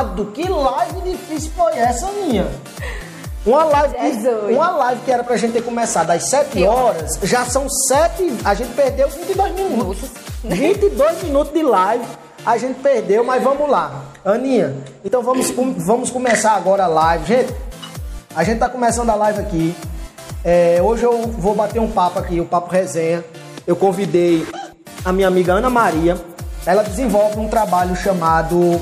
Amado, que live difícil foi essa minha? Uma live, que, uma live que era pra gente ter começado às 7 horas, já são 7, a gente perdeu 22 minutos. 22 minutos de live, a gente perdeu, mas vamos lá. Aninha, então vamos, vamos começar agora a live. Gente, a gente tá começando a live aqui. É, hoje eu vou bater um papo aqui, o um Papo Resenha. Eu convidei a minha amiga Ana Maria. Ela desenvolve um trabalho chamado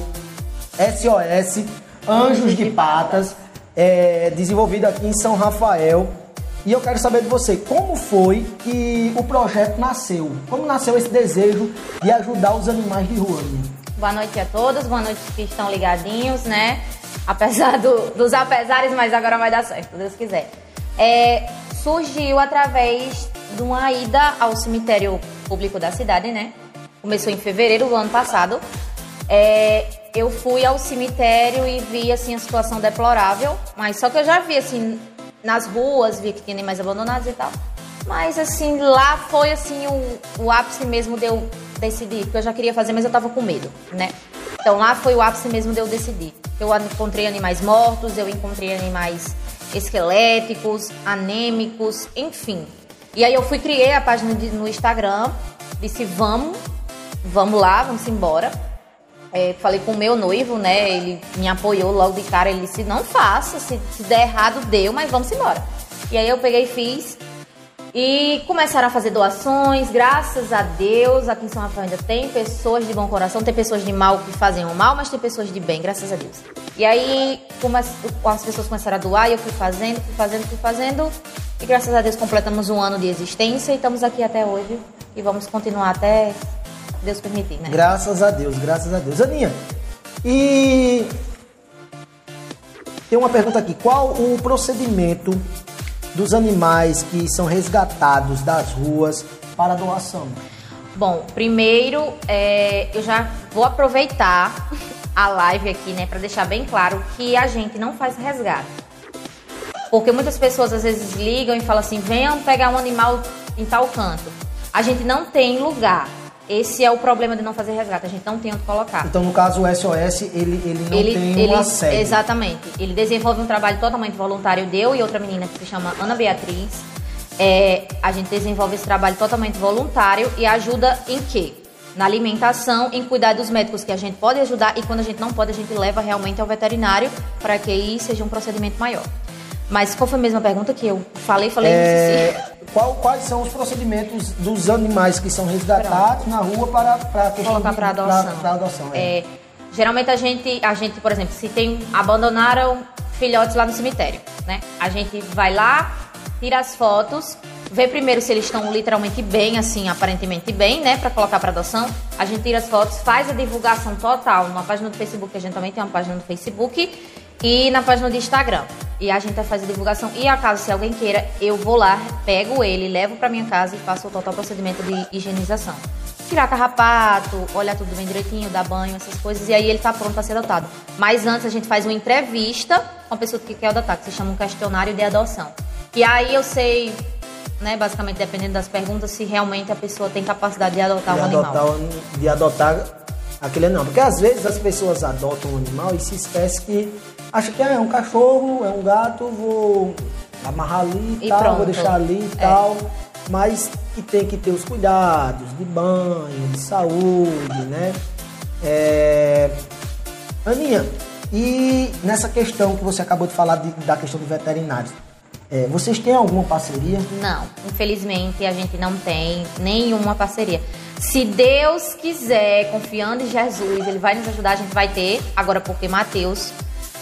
SOS Anjos de Patas é, desenvolvido aqui em São Rafael. E eu quero saber de você, como foi que o projeto nasceu? Como nasceu esse desejo de ajudar os animais de rua? Boa noite a todos, boa noite que estão ligadinhos, né? Apesar do, dos apesares, mas agora vai dar certo, Deus quiser. É, surgiu através de uma ida ao cemitério público da cidade, né? Começou em fevereiro do ano passado. É, eu fui ao cemitério e vi assim a situação deplorável, mas só que eu já vi assim nas ruas, vi que tinha animais abandonados e tal. Mas assim, lá foi assim o, o ápice mesmo de eu decidir, porque eu já queria fazer, mas eu tava com medo, né? Então lá foi o ápice mesmo de eu decidir. Eu encontrei animais mortos, eu encontrei animais esqueléticos, anêmicos, enfim. E aí eu fui criei a página de, no Instagram, disse vamos, vamos lá, vamos embora. É, falei com o meu noivo, né? Ele me apoiou logo de cara. Ele disse: Não faça, se, se der errado, deu, mas vamos embora. E aí eu peguei e fiz. E começaram a fazer doações, graças a Deus. Aqui em São Rafael ainda tem pessoas de bom coração, tem pessoas de mal que fazem o mal, mas tem pessoas de bem, graças a Deus. E aí, como as, as pessoas começaram a doar, eu fui fazendo, fui fazendo, fui fazendo. E graças a Deus completamos um ano de existência e estamos aqui até hoje. E vamos continuar até Deus permitir, né? Graças a Deus, graças a Deus. Aninha, e tem uma pergunta aqui. Qual o procedimento dos animais que são resgatados das ruas para doação? Bom, primeiro é, eu já vou aproveitar a live aqui, né, para deixar bem claro que a gente não faz resgate. Porque muitas pessoas às vezes ligam e falam assim: venham pegar um animal em tal canto. A gente não tem lugar. Esse é o problema de não fazer resgate, a gente não tem onde colocar. Então, no caso, o SOS, ele, ele não ele, tem ele, uma sede. Exatamente. Ele desenvolve um trabalho totalmente voluntário, deu e outra menina que se chama Ana Beatriz. É, a gente desenvolve esse trabalho totalmente voluntário e ajuda em quê? Na alimentação, em cuidar dos médicos que a gente pode ajudar e quando a gente não pode, a gente leva realmente ao veterinário para que aí seja um procedimento maior. Mas qual foi a mesma pergunta que eu falei? Falei é, qual, Quais são os procedimentos dos animais que são resgatados Pronto. na rua para, para colocar para adoção? Adoção é. É, geralmente a gente, a gente, por exemplo, se tem abandonaram filhotes lá no cemitério, né? A gente vai lá, tira as fotos, vê primeiro se eles estão literalmente bem, assim, aparentemente bem, né, para colocar para adoção. A gente tira as fotos, faz a divulgação total numa página do Facebook, a gente também tem uma página no Facebook e na página do Instagram. E a gente vai fazer divulgação. E acaso, se alguém queira, eu vou lá, pego ele, levo para minha casa e faço o total procedimento de higienização. Tirar carrapato, olhar tudo bem direitinho, dar banho, essas coisas. E aí ele tá pronto para ser adotado. Mas antes a gente faz uma entrevista com a pessoa que quer adotar, que se chama um questionário de adoção. E aí eu sei, né, basicamente dependendo das perguntas, se realmente a pessoa tem capacidade de adotar de um adotar, animal. De adotar aquele não. Porque às vezes as pessoas adotam um animal e se esquece que acha que ah, é um cachorro, é um gato, vou amarrar ali e tal, pronto. vou deixar ali e é. tal. Mas que tem que ter os cuidados de banho, de saúde, né? É... Aninha, e nessa questão que você acabou de falar de, da questão de veterinários, é, vocês têm alguma parceria? Não, infelizmente a gente não tem nenhuma parceria. Se Deus quiser, confiando em Jesus, Ele vai nos ajudar, a gente vai ter. Agora, porque Mateus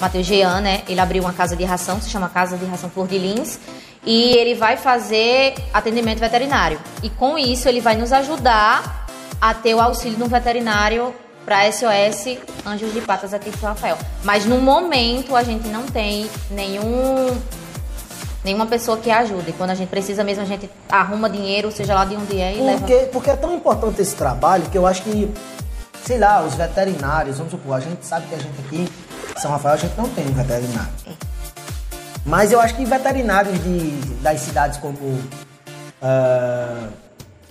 Matheus Jean, né? Ele abriu uma casa de ração, se chama Casa de Ração Flor de Lins, e ele vai fazer atendimento veterinário. E com isso ele vai nos ajudar a ter o auxílio do veterinário para SOS Anjos de Patas aqui em São Rafael. Mas no momento a gente não tem nenhum nenhuma pessoa que ajude. Quando a gente precisa mesmo, a gente arruma dinheiro, seja lá de um dia e porque, leva. Porque é tão importante esse trabalho que eu acho que, sei lá, os veterinários, vamos supor, a gente sabe que a gente aqui são Rafael a gente não tem veterinário. Mas eu acho que veterinários de, das cidades como uh,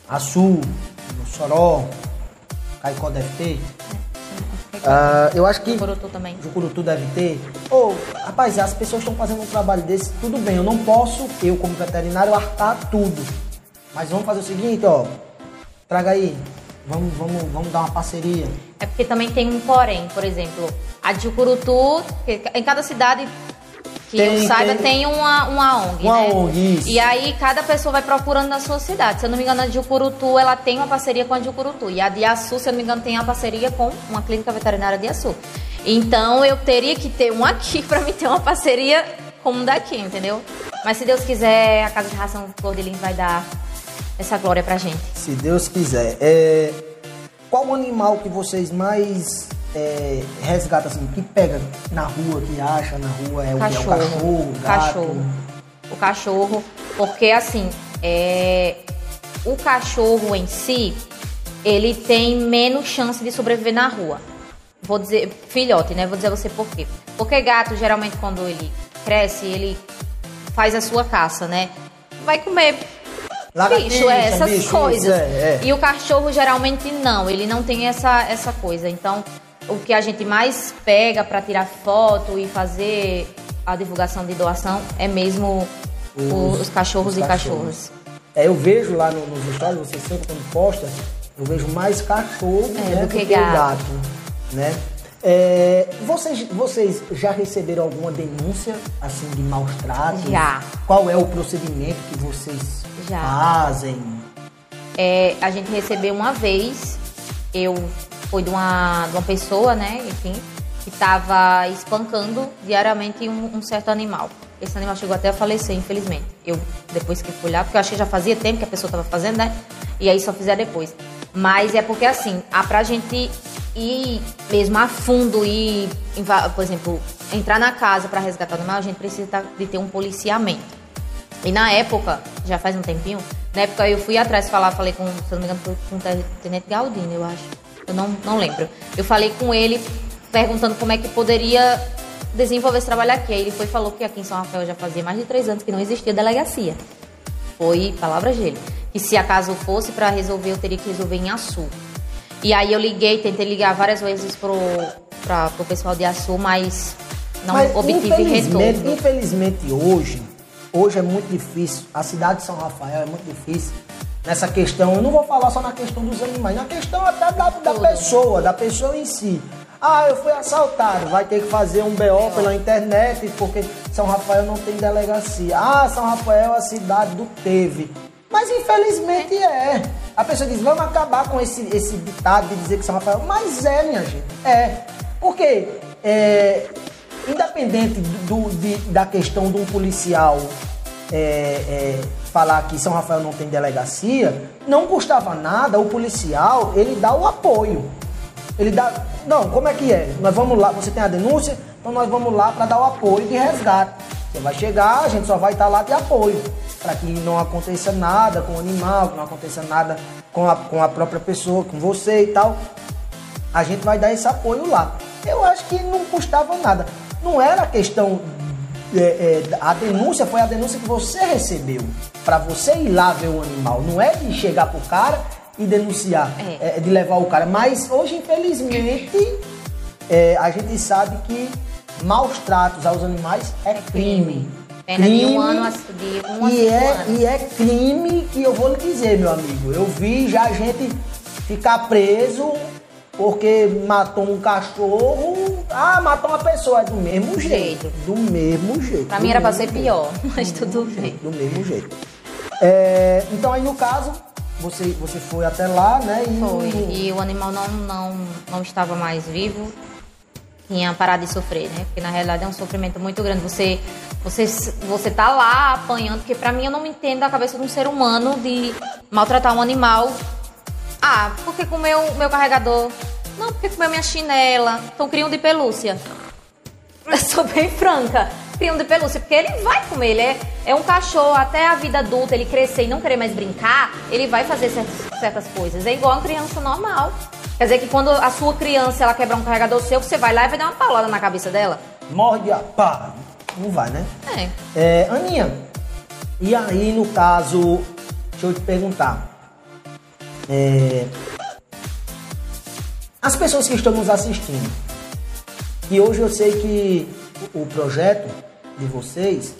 Açu, Soró, Caicó deve ter. Uh, eu acho que. Jucurutu também. Jucurutu deve ter. Ou, oh, rapaz, as pessoas estão fazendo um trabalho desse, tudo bem, eu não posso, eu como veterinário, arcar tudo. Mas vamos fazer o seguinte, ó. Traga aí. Vamos, vamos, vamos dar uma parceria. É porque também tem um porém, por exemplo, a de Jucurutu, em cada cidade que tem, eu saiba, tem, tem uma, uma ONG, uma né? ONG, isso. E aí cada pessoa vai procurando na sua cidade. Se eu não me engano, a de Ucurutu, ela tem uma parceria com a de Ucurutu. E a de Açu, se eu não me engano, tem uma parceria com uma clínica veterinária de Açu. Então eu teria que ter um aqui para me ter uma parceria com um daqui, entendeu? Mas se Deus quiser, a Casa de Ração Cordelim vai dar essa glória pra gente. Se Deus quiser. É... Qual o animal que vocês mais é, resgata assim, que pega na rua, que acha na rua, é o, cachorro, é o cachorro, o gato. cachorro. O cachorro, porque assim, é, o cachorro em si, ele tem menos chance de sobreviver na rua. Vou dizer, filhote, né? Vou dizer a você por quê. Porque gato, geralmente, quando ele cresce, ele faz a sua caça, né? Vai comer bicho, é, essas bicho, coisas. É, é. E o cachorro geralmente não, ele não tem essa, essa coisa. Então, o que a gente mais pega para tirar foto e fazer a divulgação de doação é mesmo os, os cachorros os e cachorros. É, eu vejo lá no, nos stories, você sempre quando posta, eu vejo mais cachorro é, né, do, que, gato. gato. né? É, vocês, vocês já receberam alguma denúncia assim de maus tratos? Já. Qual é o procedimento que vocês já. fazem? É, a gente recebeu uma vez, eu foi de uma, de uma pessoa, né, enfim, que estava espancando diariamente um, um, certo animal. Esse animal chegou até a falecer, infelizmente. Eu, depois que fui lá, porque eu achei que já fazia tempo que a pessoa estava fazendo, né? E aí só fizer depois. Mas é porque, assim, a, pra gente ir mesmo a fundo e, por exemplo, entrar na casa para resgatar o animal, a gente precisa de ter um policiamento. E na época, já faz um tempinho, na época eu fui atrás falar, falei com, se não me engano, com o Tenente Galdino, eu acho eu não, não lembro. Eu falei com ele perguntando como é que poderia desenvolver esse trabalho aqui. Aí ele foi falou que aqui em São Rafael já fazia mais de três anos que não existia delegacia. Foi palavras dele. E se acaso fosse para resolver, eu teria que resolver em Açu. E aí eu liguei, tentei ligar várias vezes pro, pra, pro pessoal de Açu, mas não mas, obtive infelizmente, retorno. Infelizmente hoje, hoje é muito difícil. A cidade de São Rafael é muito difícil nessa questão. Eu não vou falar só na questão dos animais, na questão até da, da pessoa, da pessoa em si. Ah, eu fui assaltado, vai ter que fazer um BO pela internet, porque São Rafael não tem delegacia. Ah, São Rafael é a cidade do teve. Mas infelizmente é. A pessoa diz, vamos acabar com esse, esse ditado de dizer que São Rafael. Mas é, minha gente. É. Porque, é, independente do, de, da questão de um policial é, é, falar que São Rafael não tem delegacia, não custava nada o policial, ele dá o apoio. Ele dá. Não, como é que é? Nós vamos lá, você tem a denúncia, então nós vamos lá para dar o apoio de resgate. Você vai chegar, a gente só vai estar tá lá de apoio. Para que não aconteça nada com o animal, que não aconteça nada com a, com a própria pessoa, com você e tal. A gente vai dar esse apoio lá. Eu acho que não custava nada. Não era questão é, é, a denúncia foi a denúncia que você recebeu para você ir lá ver o animal. Não é de chegar pro cara e denunciar, é. é de levar o cara. Mas hoje, infelizmente, é, a gente sabe que maus tratos aos animais é crime. Pena crime, de um ano de um e, é, e é crime que eu vou lhe dizer, meu amigo. Eu vi já gente ficar preso porque matou um cachorro, ah, matou uma pessoa, é do mesmo jeito. Do mesmo jeito. Pra mim era pra ser pior, mas tudo bem. Do mesmo jeito. É, então aí no caso, você, você foi até lá, né? E... Foi. E o animal não, não, não estava mais vivo. Tinha parado de sofrer, né? Porque na realidade é um sofrimento muito grande. Você, você, você tá lá apanhando, porque pra mim eu não me entendo da cabeça de um ser humano de maltratar um animal ah, porque comeu meu carregador. Não, porque comeu minha chinela. Então criam de pelúcia. Eu sou bem franca. Criam de pelúcia, porque ele vai comer. Ele é, é um cachorro até a vida adulta, ele crescer e não querer mais brincar, ele vai fazer certas, certas coisas. É igual uma criança normal. Quer dizer que quando a sua criança ela quebrar um carregador seu, você vai lá e vai dar uma paulada na cabeça dela? Morde a pá. Não vai, né? É. é. Aninha, e aí no caso, deixa eu te perguntar. É... As pessoas que estão nos assistindo, e hoje eu sei que o projeto de vocês,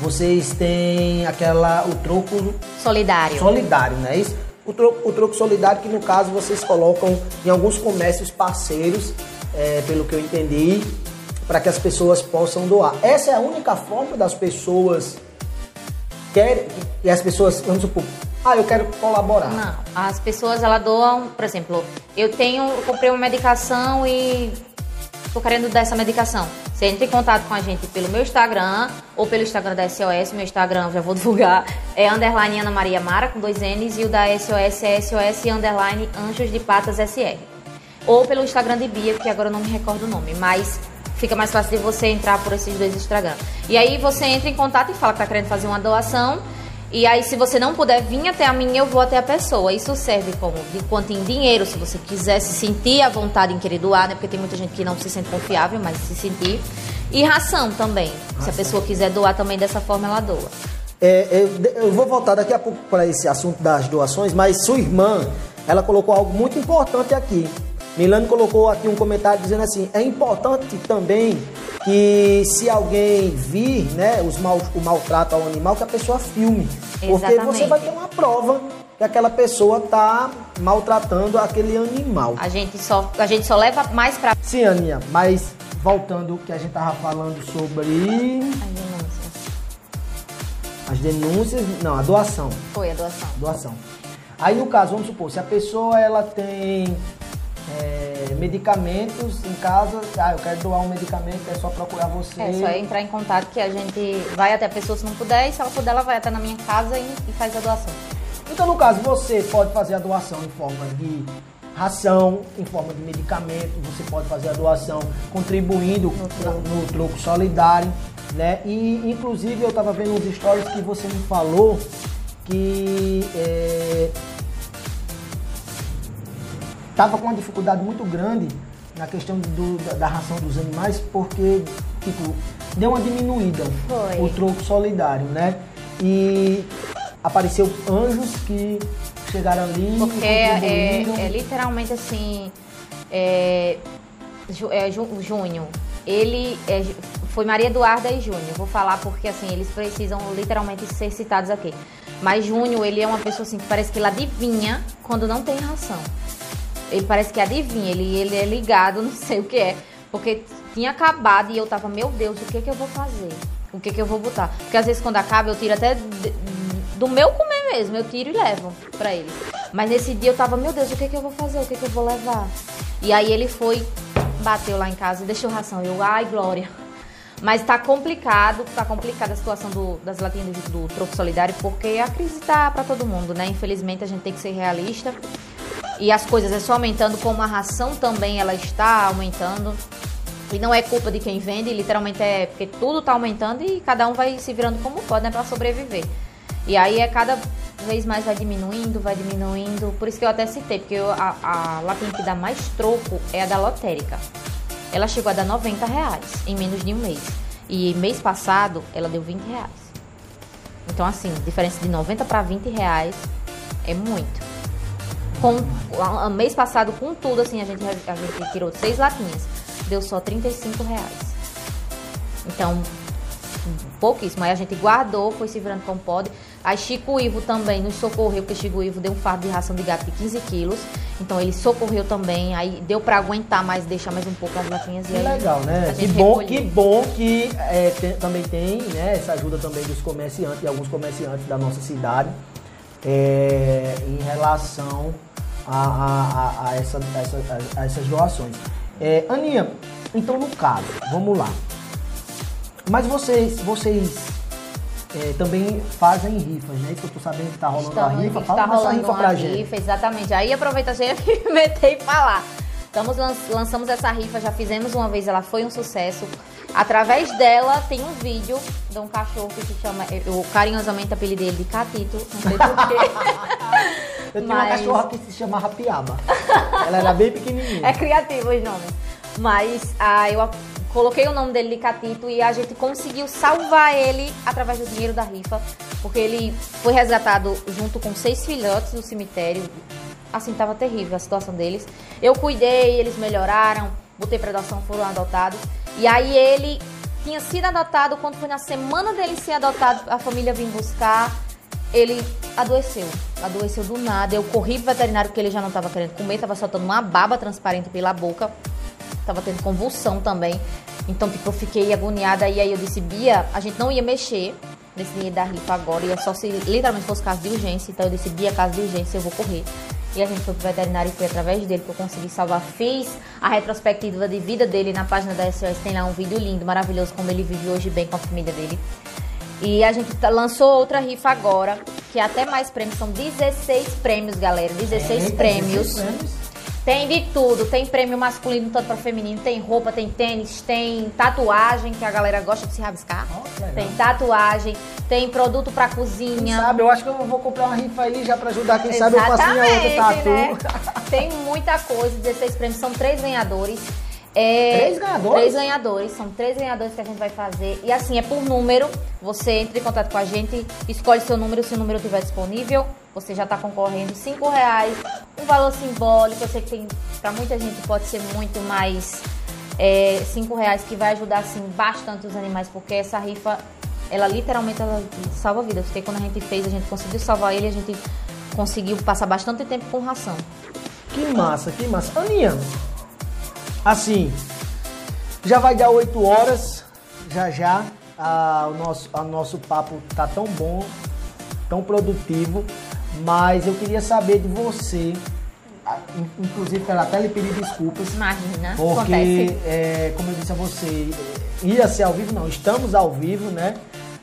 vocês têm aquela o troco solidário. Solidário, não é isso? O troco, o troco solidário que no caso vocês colocam em alguns comércios parceiros, é, pelo que eu entendi, para que as pessoas possam doar. Essa é a única forma das pessoas querem e as pessoas, vamos supor, ah, eu quero colaborar. Não, as pessoas elas doam, por exemplo, eu tenho, eu comprei uma medicação e tô querendo dar essa medicação. Você entra em contato com a gente pelo meu Instagram ou pelo Instagram da SOS. Meu Instagram, já vou divulgar, é underline Ana Maria Mara com dois N's e o da SOS é SOS underline Anjos de Patas SR. Ou pelo Instagram de Bia, que agora eu não me recordo o nome, mas fica mais fácil de você entrar por esses dois Instagram. E aí você entra em contato e fala que tá querendo fazer uma doação e aí, se você não puder vir até a mim, eu vou até a pessoa. Isso serve como de quanto em dinheiro, se você quiser se sentir à vontade em querer doar, né? Porque tem muita gente que não se sente confiável, mas se sentir. E ração também. Ração. Se a pessoa quiser doar também dessa forma, ela doa. É, eu, eu, vou voltar daqui a pouco para esse assunto das doações, mas sua irmã, ela colocou algo muito importante aqui. Milano colocou aqui um comentário dizendo assim: é importante também que se alguém vir, né, os mal, o maltrato ao animal, que a pessoa filme. Porque Exatamente. você vai ter uma prova que aquela pessoa está maltratando aquele animal. A gente só, a gente só leva mais para. Sim, Aninha, mas voltando o que a gente tava falando sobre. As denúncias. As denúncias. Não, a doação. Foi a doação. Doação. Aí no caso, vamos supor, se a pessoa ela tem é, medicamentos em casa, ah, eu quero doar um medicamento, é só procurar você. É só entrar em contato que a gente vai até a pessoa se não puder, e se ela puder, ela vai até na minha casa e, e faz a doação. Então, no caso, você pode fazer a doação em forma de ração, em forma de medicamento, você pode fazer a doação contribuindo no troco, no troco solidário, né? E inclusive eu estava vendo uns stories que você me falou que é, estava com uma dificuldade muito grande na questão do, da, da, ração dos animais, porque tipo, deu uma diminuída Foi. o troco solidário, né? E apareceu anjos que chegaram ali. Porque é, é, literalmente assim. É, é, Júnior. Ele é, foi Maria Eduarda e Júnior. Vou falar porque assim, eles precisam literalmente ser citados aqui. Mas Júnior, ele é uma pessoa assim que parece que ele adivinha quando não tem ração. Ele parece que adivinha, ele, ele é ligado, não sei o que é. Porque tinha acabado e eu tava, meu Deus, o que que eu vou fazer? O que que eu vou botar? Porque às vezes quando acaba eu tiro até do meu comer mesmo, eu tiro e levo pra ele. Mas nesse dia eu tava, meu Deus, o que que eu vou fazer? O que que eu vou levar? E aí ele foi, bateu lá em casa e deixou ração. Eu, ai, Glória. Mas tá complicado, tá complicada a situação do, das latinhas do, do troco solidário, porque a crise tá para todo mundo, né? Infelizmente a gente tem que ser realista e as coisas é só aumentando, como a ração também ela está aumentando. E não é culpa de quem vende, literalmente é porque tudo está aumentando e cada um vai se virando como pode, né, para sobreviver. E aí é cada vez mais vai diminuindo, vai diminuindo. Por isso que eu até citei, porque eu, a, a latinha que dá mais troco é a da lotérica. Ela chegou a dar 90 reais em menos de um mês. E mês passado ela deu 20 reais. Então, assim, diferença de 90 para 20 reais é muito. Com, a, mês passado, com tudo, assim, a gente, a gente tirou seis latinhas. Deu só 35 reais. Então, pouquíssimo. Aí a gente guardou, foi se virando como pode. Aí Chico Ivo também nos socorreu, porque Chico Ivo deu um fardo de ração de gato de 15 quilos. Então ele socorreu também. Aí deu para aguentar mais, deixar mais um pouco as latinhas. Que legal, né? Que bom, que bom que é, tem, também tem né, essa ajuda também dos comerciantes, de alguns comerciantes da nossa cidade, é, em relação a, a, a, essa, essa, a essas doações. É, Aninha, então no caso, vamos lá. Mas vocês, vocês é, também fazem rifas, né? Que eu tô sabendo que tá rolando Estamos, a rifa. Fala tá dessa rifa pra rifa, gente. Exatamente. Aí aproveita a gente e meter e falar. Estamos, lançamos essa rifa, já fizemos uma vez, ela foi um sucesso. Através dela tem um vídeo de um cachorro que se chama, eu carinhosamente apelidei ele de Catito, não sei porquê. eu tinha Mas... uma cachorra que se chama Rapiaba. Ela era bem pequenininha. É criativo os nomes. Mas ah, eu coloquei o nome dele de Catito e a gente conseguiu salvar ele através do dinheiro da rifa, porque ele foi resgatado junto com seis filhotes do cemitério assim, tava terrível a situação deles. Eu cuidei, eles melhoraram, botei pra adoção, foram adotados. E aí ele tinha sido adotado, quando foi na semana dele ser adotado, a família vim buscar, ele adoeceu. Adoeceu do nada. Eu corri pro veterinário porque ele já não tava querendo comer, tava soltando uma baba transparente pela boca. Tava tendo convulsão também. Então, tipo, eu fiquei agoniada. E aí eu disse, Bia, a gente não ia mexer nesse dinheiro da rifa agora. Ia só se literalmente fosse caso de urgência. Então eu disse, Bia, caso de urgência, eu vou correr. E a gente foi pro veterinário e foi através dele que eu consegui salvar. Fiz a retrospectiva de vida dele na página da SOS. Tem lá um vídeo lindo, maravilhoso, como ele vive hoje bem com a família dele. E a gente tá, lançou outra rifa agora, que é até mais prêmios. São 16 prêmios, galera. 16 Eita, prêmios. 16 prêmios. Tem de tudo, tem prêmio masculino tanto para feminino, tem roupa, tem tênis, tem tatuagem, que a galera gosta de se rabiscar. Legal. tem tatuagem, tem produto para Quem cozinha. sabe, eu acho que eu vou comprar uma rifa aí já pra ajudar. Quem sabe eu faço minha outra tatu. né? Tem muita coisa, 16 prêmios, são três ganhadores. É, Três ganhadores? Três ganhadores, são três ganhadores que a gente vai fazer. E assim, é por número. Você entra em contato com a gente, escolhe seu número, se o número estiver disponível. Você já está concorrendo cinco reais, um valor simbólico. Eu sei que tem, para muita gente pode ser muito mais é, cinco reais, que vai ajudar assim bastante os animais, porque essa rifa, ela literalmente ela salva vidas. Porque quando a gente fez, a gente conseguiu salvar ele, a gente conseguiu passar bastante tempo com ração. Que massa, que massa. Aninha, assim, já vai dar 8 horas, já já. O nosso, o nosso papo tá tão bom, tão produtivo, mas eu queria saber de você, in- inclusive quero até lhe pedir desculpas, Imagina, porque, acontece. é, como eu disse a você, ia ser ao vivo, não, estamos ao vivo, né?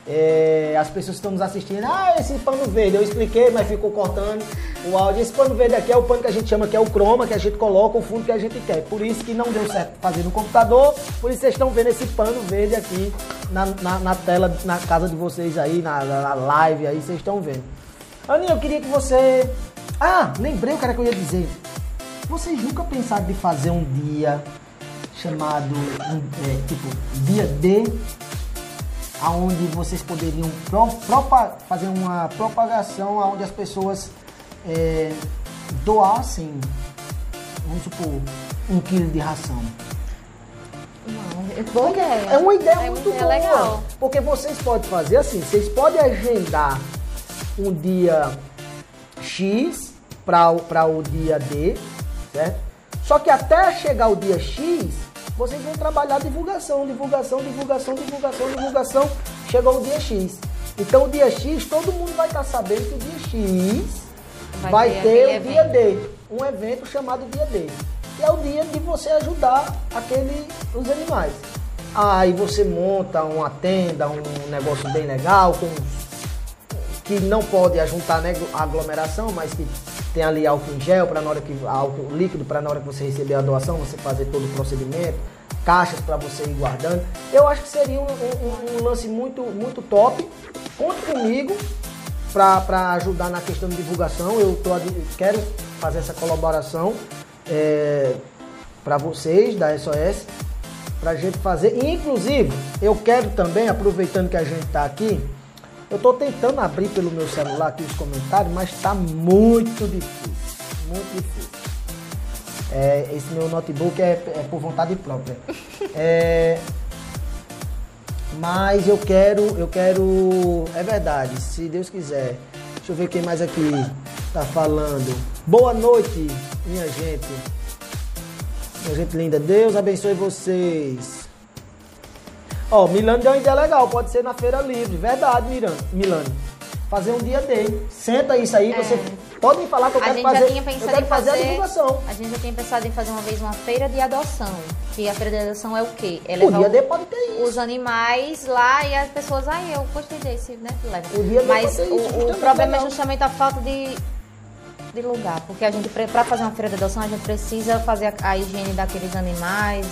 É, as pessoas que estão nos assistindo, ah, esse pano verde, eu expliquei, mas ficou cortando o áudio. Esse pano verde aqui é o pano que a gente chama, que é o croma, que a gente coloca o fundo que a gente quer. Por isso que não deu certo fazer no computador, por isso vocês estão vendo esse pano verde aqui na, na, na tela, na casa de vocês aí, na, na live aí, vocês estão vendo. Aninha, eu queria que você. Ah, lembrei o cara que eu ia dizer. Vocês nunca pensaram de fazer um dia chamado, é, tipo, dia D, aonde vocês poderiam pro- propa- fazer uma propagação aonde as pessoas é, doassem, vamos supor, um quilo de ração. Não, é boa ideia. É uma ideia É muito boa. legal. Porque vocês podem fazer assim, vocês podem agendar um dia X para o dia D, certo? Só que até chegar o dia X, vocês vão trabalhar divulgação, divulgação, divulgação, divulgação, divulgação. Chegou o dia X. Então o dia X, todo mundo vai estar sabendo que o dia X vai, Vai ter, ter o dia D. Um evento chamado dia D. Que é o dia de você ajudar aquele, os animais. Aí você monta uma tenda, um negócio bem legal, com que não pode ajuntar né, aglomeração, mas que tem ali álcool em gel para na hora que álcool líquido para na hora que você receber a doação você fazer todo o procedimento, caixas para você ir guardando. Eu acho que seria um, um- um lance muito muito top. Conte comigo para ajudar na questão de divulgação. Eu tô, quero fazer essa colaboração para vocês da SOS pra gente fazer. E, inclusive, eu quero também, aproveitando que a gente tá aqui, eu tô tentando abrir pelo meu celular aqui os comentários, mas tá muito difícil. Muito difícil. É, esse meu notebook é, é por vontade própria. É, mas eu quero, eu quero. É verdade, se Deus quiser. Deixa eu ver quem mais aqui tá falando. Boa noite, minha gente. Minha gente linda, Deus abençoe vocês. Ó, Milano deu uma ideia legal, pode ser na feira livre. Verdade, Milano. Fazer um dia dele. Senta isso aí, É. você pode me falar que eu A quero gente fazer. já tinha eu quero em fazer fazer. a divulgação. A gente já tinha pensado em fazer uma vez uma feira de adoção. Que a feira de adoção é o quê? É O dia D pode ter isso. os animais lá e as pessoas, ai, eu gostei desse, né? Leva. O dia D Mas pode ter o, isso, o justamente problema é justamente a falta de, de lugar. Porque a gente, para fazer uma feira de adoção, a gente precisa fazer a, a higiene daqueles animais.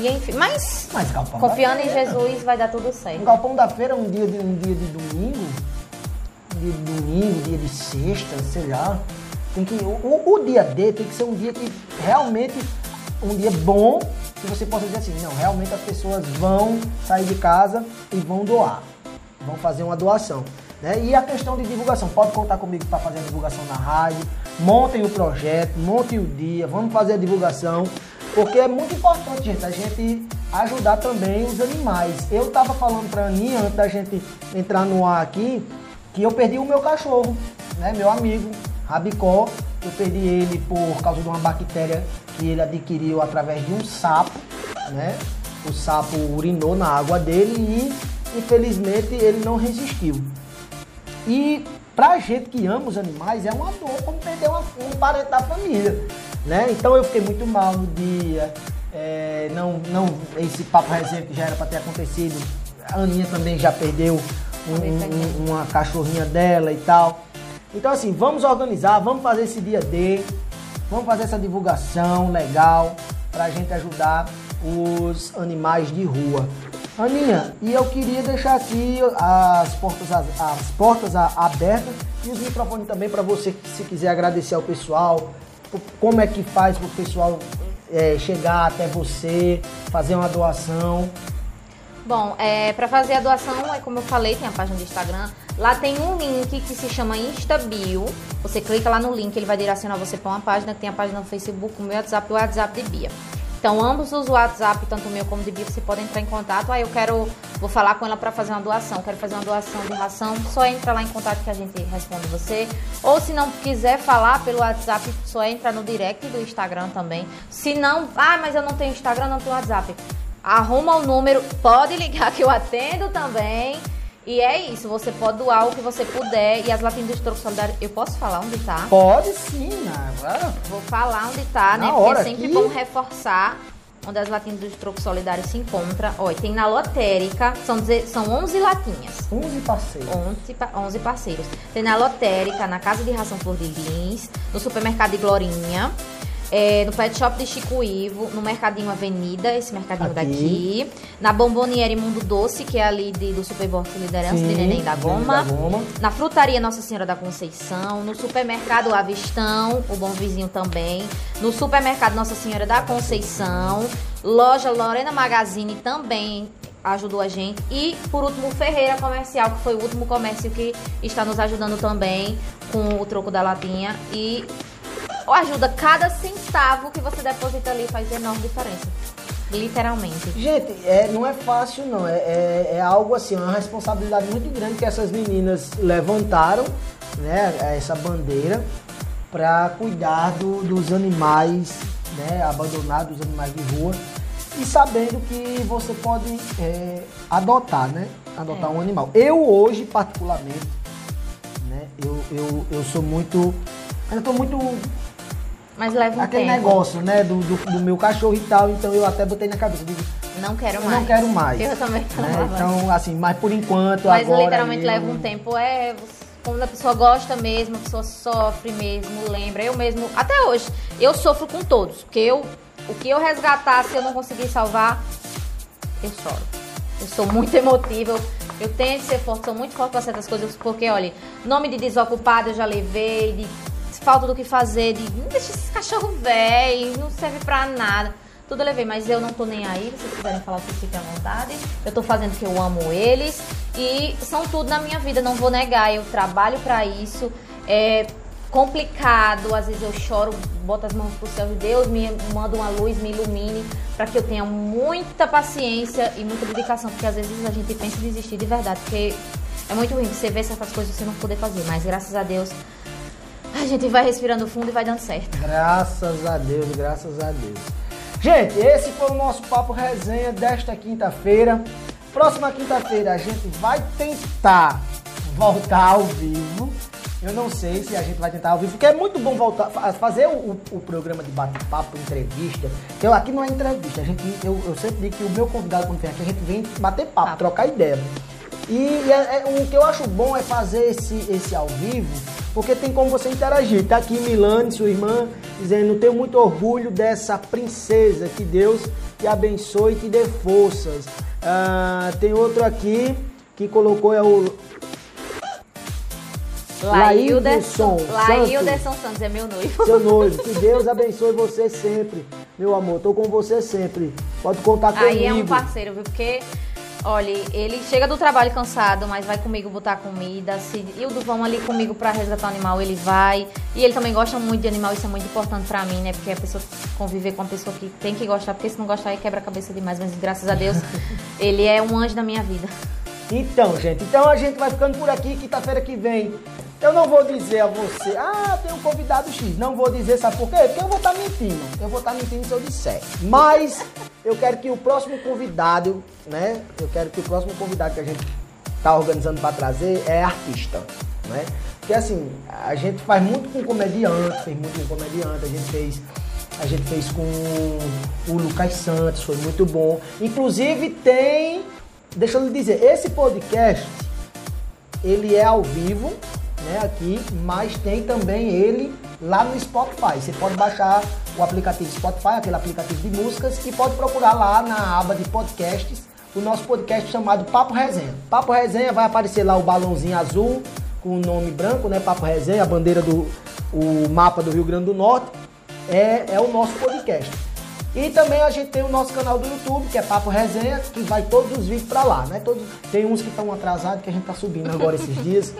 E enfim, mas Mas confiando em. Jesus vai dar tudo certo. galpão da feira um dia de, um dia de domingo, dia de domingo, dia de sexta, sei lá. Tem que, o, o- o dia D tem que ser um dia que realmente, um dia bom, que você possa dizer assim, não, realmente as pessoas vão sair de casa e vão doar. Vão fazer uma doação. Né? E a questão de divulgação, pode contar comigo para fazer a divulgação na rádio, montem o projeto, montem o dia, vamos fazer a divulgação, porque é muito importante, gente, a gente ajudar também os animais. Eu estava falando para a Aninha, antes da gente entrar no ar aqui, que eu perdi o meu cachorro, né, meu amigo, Rabicó, eu perdi ele por causa de uma bactéria que ele adquiriu através de um sapo, né? O sapo urinou na água dele e infelizmente ele não resistiu. E pra gente que ama os animais é uma dor como perder uma, um parente da família, né? Então eu fiquei muito mal no dia. É, não, não, esse papo recente já era para ter acontecido. A Aninha também já perdeu um, um, uma cachorrinha dela e tal. Então assim, vamos organizar, vamos fazer esse dia D, vamos fazer essa divulgação legal para a gente ajudar os animais de rua. Aninha, e eu queria deixar aqui as portas, as, as portas abertas e os microfones também para você, se quiser agradecer ao pessoal, como é que faz para o pessoal é, chegar até você, fazer uma doação. Bom, é, para fazer a doação, é como eu falei, tem a página do Instagram. Lá tem um link que se chama InstaBio. Você clica lá no link, ele vai direcionar você para uma página que tem a página no Facebook, o meu WhatsApp e o WhatsApp de Bia. Então, ambos os WhatsApp, tanto o meu como o de Bia, você pode entrar em contato. Aí eu quero, vou falar com ela para fazer uma doação. Quero fazer uma doação de ração, só entra lá em contato que a gente responde você. Ou se não quiser falar pelo WhatsApp, só entra no direct do Instagram também. Se não, ah, mas eu não tenho Instagram, não tenho WhatsApp arruma o número, pode ligar que eu atendo também. E é isso, você pode doar o que você puder. E as latinhas do Estroco Solidário, eu posso falar onde tá? Pode sim, né? Vou falar onde tá, na né? Porque é sempre aqui... bom reforçar onde as latinhas do Estroco Solidário se encontram. Olha, tem na lotérica, são, são 11 latinhas. 11 parceiros. 11, 11 parceiros. Tem na lotérica, na Casa de Ração Flor de Lins, no supermercado de Glorinha é, no Pet Shop de Chico Ivo, no Mercadinho Avenida, esse mercadinho Aqui. daqui. Na Bomboniere Mundo Doce, que é ali de, do Superbox Liderança Sim, de Neném da Goma. da Goma. Na Frutaria Nossa Senhora da Conceição. No Supermercado Avistão, o Bom Vizinho também. No Supermercado Nossa Senhora da Conceição. Loja Lorena Magazine também ajudou a gente. E, por último, Ferreira Comercial, que foi o último comércio que está nos ajudando também com o troco da latinha. E ou ajuda, cada centavo que você deposita ali faz enorme diferença. Literalmente. Gente, é, não é fácil não. É, é, é, algo assim, uma responsabilidade muito grande que essas meninas levantaram, né? Essa bandeira para cuidar do, dos animais, né? Abandonados, dos animais de rua. E sabendo que você pode é, adotar, né? Adotar é. um animal. Eu hoje, particularmente, né? Eu, eu, eu sou muito. Ainda tô muito mas leva um Aquele tempo. negócio, né, do, do, do, meu cachorro e tal, então eu até botei na cabeça. Digo, não quero mais. Não quero mais. Eu também né? Então, assim, mas por enquanto, mas agora... Mas literalmente eu... leva um tempo. É, quando a pessoa gosta mesmo, a pessoa sofre mesmo, lembra. Eu mesmo, até hoje, eu sofro com todos. Porque eu, o que eu resgatar, se eu não conseguir salvar, eu choro. Eu sou muito emotiva. Eu, eu tento ser forte, sou muito forte para certas coisas, porque, olha, nome de desocupado eu já levei, de falta do que fazer, de não deixa esse cachorro velho, não serve pra nada. Tudo eu levei, mas eu não tô nem aí. Se vocês quiserem falar, vocês fiquem à vontade. Eu tô fazendo porque eu amo eles. E são tudo na minha vida, não vou negar. Eu trabalho para isso. É complicado, às vezes eu choro, boto as mãos pro céu de Deus, me manda uma luz, me ilumine, para que eu tenha muita paciência e muita dedicação, porque às vezes a gente pensa em desistir de verdade, porque é muito ruim você ver certas coisas e você não poder fazer, mas graças a Deus a gente vai respirando fundo e vai dando certo. Graças a Deus, graças a Deus. Gente, esse foi o nosso papo resenha desta quinta-feira. Próxima quinta-feira a gente vai tentar voltar ao vivo. Eu não sei se a gente vai tentar ao vivo, porque é muito bom voltar fazer o, o programa de bate-papo, entrevista. Eu, aqui não é entrevista, a gente, eu, eu sempre digo que o meu convidado quando vem aqui, a gente vem bater papo, papo. trocar ideia. E é, é, o que eu acho bom é fazer esse, esse ao vivo, porque tem como você interagir. Tá aqui Milane, sua irmã, dizendo: Tenho muito orgulho dessa princesa. Que Deus te abençoe e te dê forças. Ah, tem outro aqui que colocou: é o Lailderson Lailderson Santos é meu noivo. Seu noivo. Que Deus abençoe você sempre, meu amor. Tô com você sempre. Pode contar comigo. Aí é um parceiro, viu? Porque Olha, ele chega do trabalho cansado, mas vai comigo botar comida. Se, e o do vão ali comigo para resgatar o animal, ele vai. E ele também gosta muito de animal, isso é muito importante para mim, né? Porque a pessoa conviver com uma pessoa que tem que gostar, porque se não gostar aí quebra a cabeça demais. Mas graças a Deus, ele é um anjo da minha vida. Então, gente, então a gente vai ficando por aqui. Quinta-feira que vem eu não vou dizer a você, ah, tem um convidado X. Não vou dizer, sabe por quê? Porque eu vou estar tá mentindo. Eu vou estar tá mentindo se eu disser. Mas eu quero que o próximo convidado, né? Eu quero que o próximo convidado que a gente está organizando para trazer é artista, né? Porque assim, a gente faz muito com comediante, fez muito com comediante, a gente fez a gente fez com o Lucas Santos, foi muito bom. Inclusive tem, deixa eu lhe dizer, esse podcast ele é ao vivo, né, aqui, mas tem também ele lá no Spotify. Você pode baixar o aplicativo Spotify, aquele aplicativo de músicas, e pode procurar lá na aba de podcasts o nosso podcast chamado Papo Resenha. Papo Resenha vai aparecer lá o balãozinho azul com o nome branco, né? Papo Resenha, a bandeira do o mapa do Rio Grande do Norte. É, é o nosso podcast. E também a gente tem o nosso canal do YouTube, que é Papo Resenha, que vai todos os vídeos para lá, né? Todos, tem uns que estão atrasados, que a gente tá subindo agora esses dias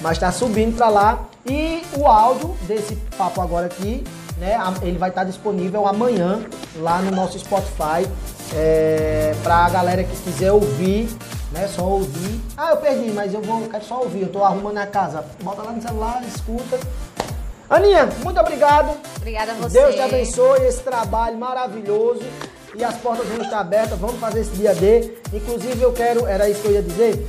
mas está subindo para lá. E o áudio desse papo agora aqui, né, ele vai estar disponível amanhã lá no nosso Spotify é, para a galera que quiser ouvir, né, só ouvir. Ah, eu perdi, mas eu vou, quero só ouvir, eu estou arrumando a casa. Bota lá no celular, escuta. Aninha, muito obrigado. Obrigada a você. Deus te abençoe esse trabalho maravilhoso. E as portas vão estar abertas, vamos fazer esse dia D. Inclusive eu quero, era isso que eu ia dizer,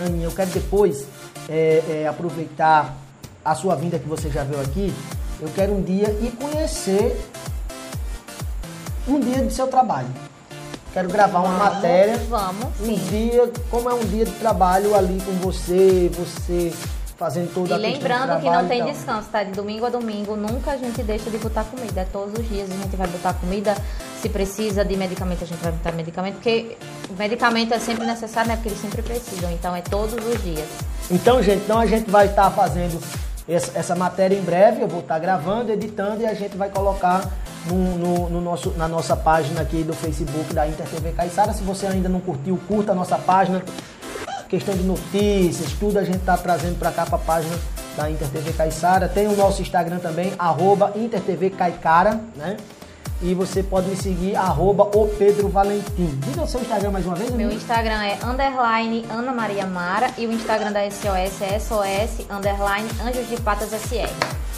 Aninha, eu quero depois é, é, aproveitar a sua vinda que você já veio aqui, eu quero um dia ir conhecer um dia do seu trabalho. Quero gravar uma vamos, matéria. Vamos. Um dia, como é um dia de trabalho ali com você, você fazendo toda e a lembrando que não tem descanso, tá? De domingo a domingo, nunca a gente deixa de botar comida. É todos os dias a gente vai botar comida. Se precisa de medicamento, a gente vai botar medicamento, porque o medicamento é sempre necessário, né? Porque eles sempre precisam. Então é todos os dias. Então, gente, então a gente vai estar tá fazendo essa matéria em breve. Eu vou estar tá gravando, editando e a gente vai colocar no, no, no, nosso, na nossa página aqui do Facebook da InterTV Caixara. Se você ainda não curtiu, curta a nossa página questão de notícias, tudo a gente está trazendo para cá para a página da InterTV Caiçara. Tem o nosso Instagram também, arroba InterTV Caicara, né? E você pode me seguir, arroba o Pedro Valentim. Diga o seu Instagram mais uma vez. Meu Instagram é underline Ana Maria Mara e o Instagram da SOS é SOS underline Anjos de Patas SR.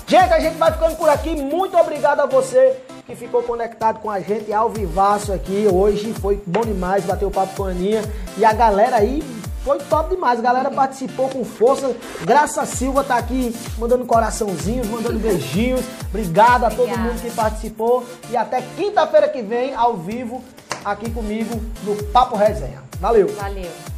Gente, a gente vai ficando por aqui. Muito obrigado a você que ficou conectado com a gente ao vivaço aqui hoje. Foi bom demais bater o papo com a Aninha. E a galera aí foi top demais. A galera participou com força. Graça Silva tá aqui mandando coraçãozinhos, mandando beijinhos. Obrigado a todo mundo que participou. E até quinta-feira que vem, ao vivo, aqui comigo no Papo Resenha. Valeu. Valeu.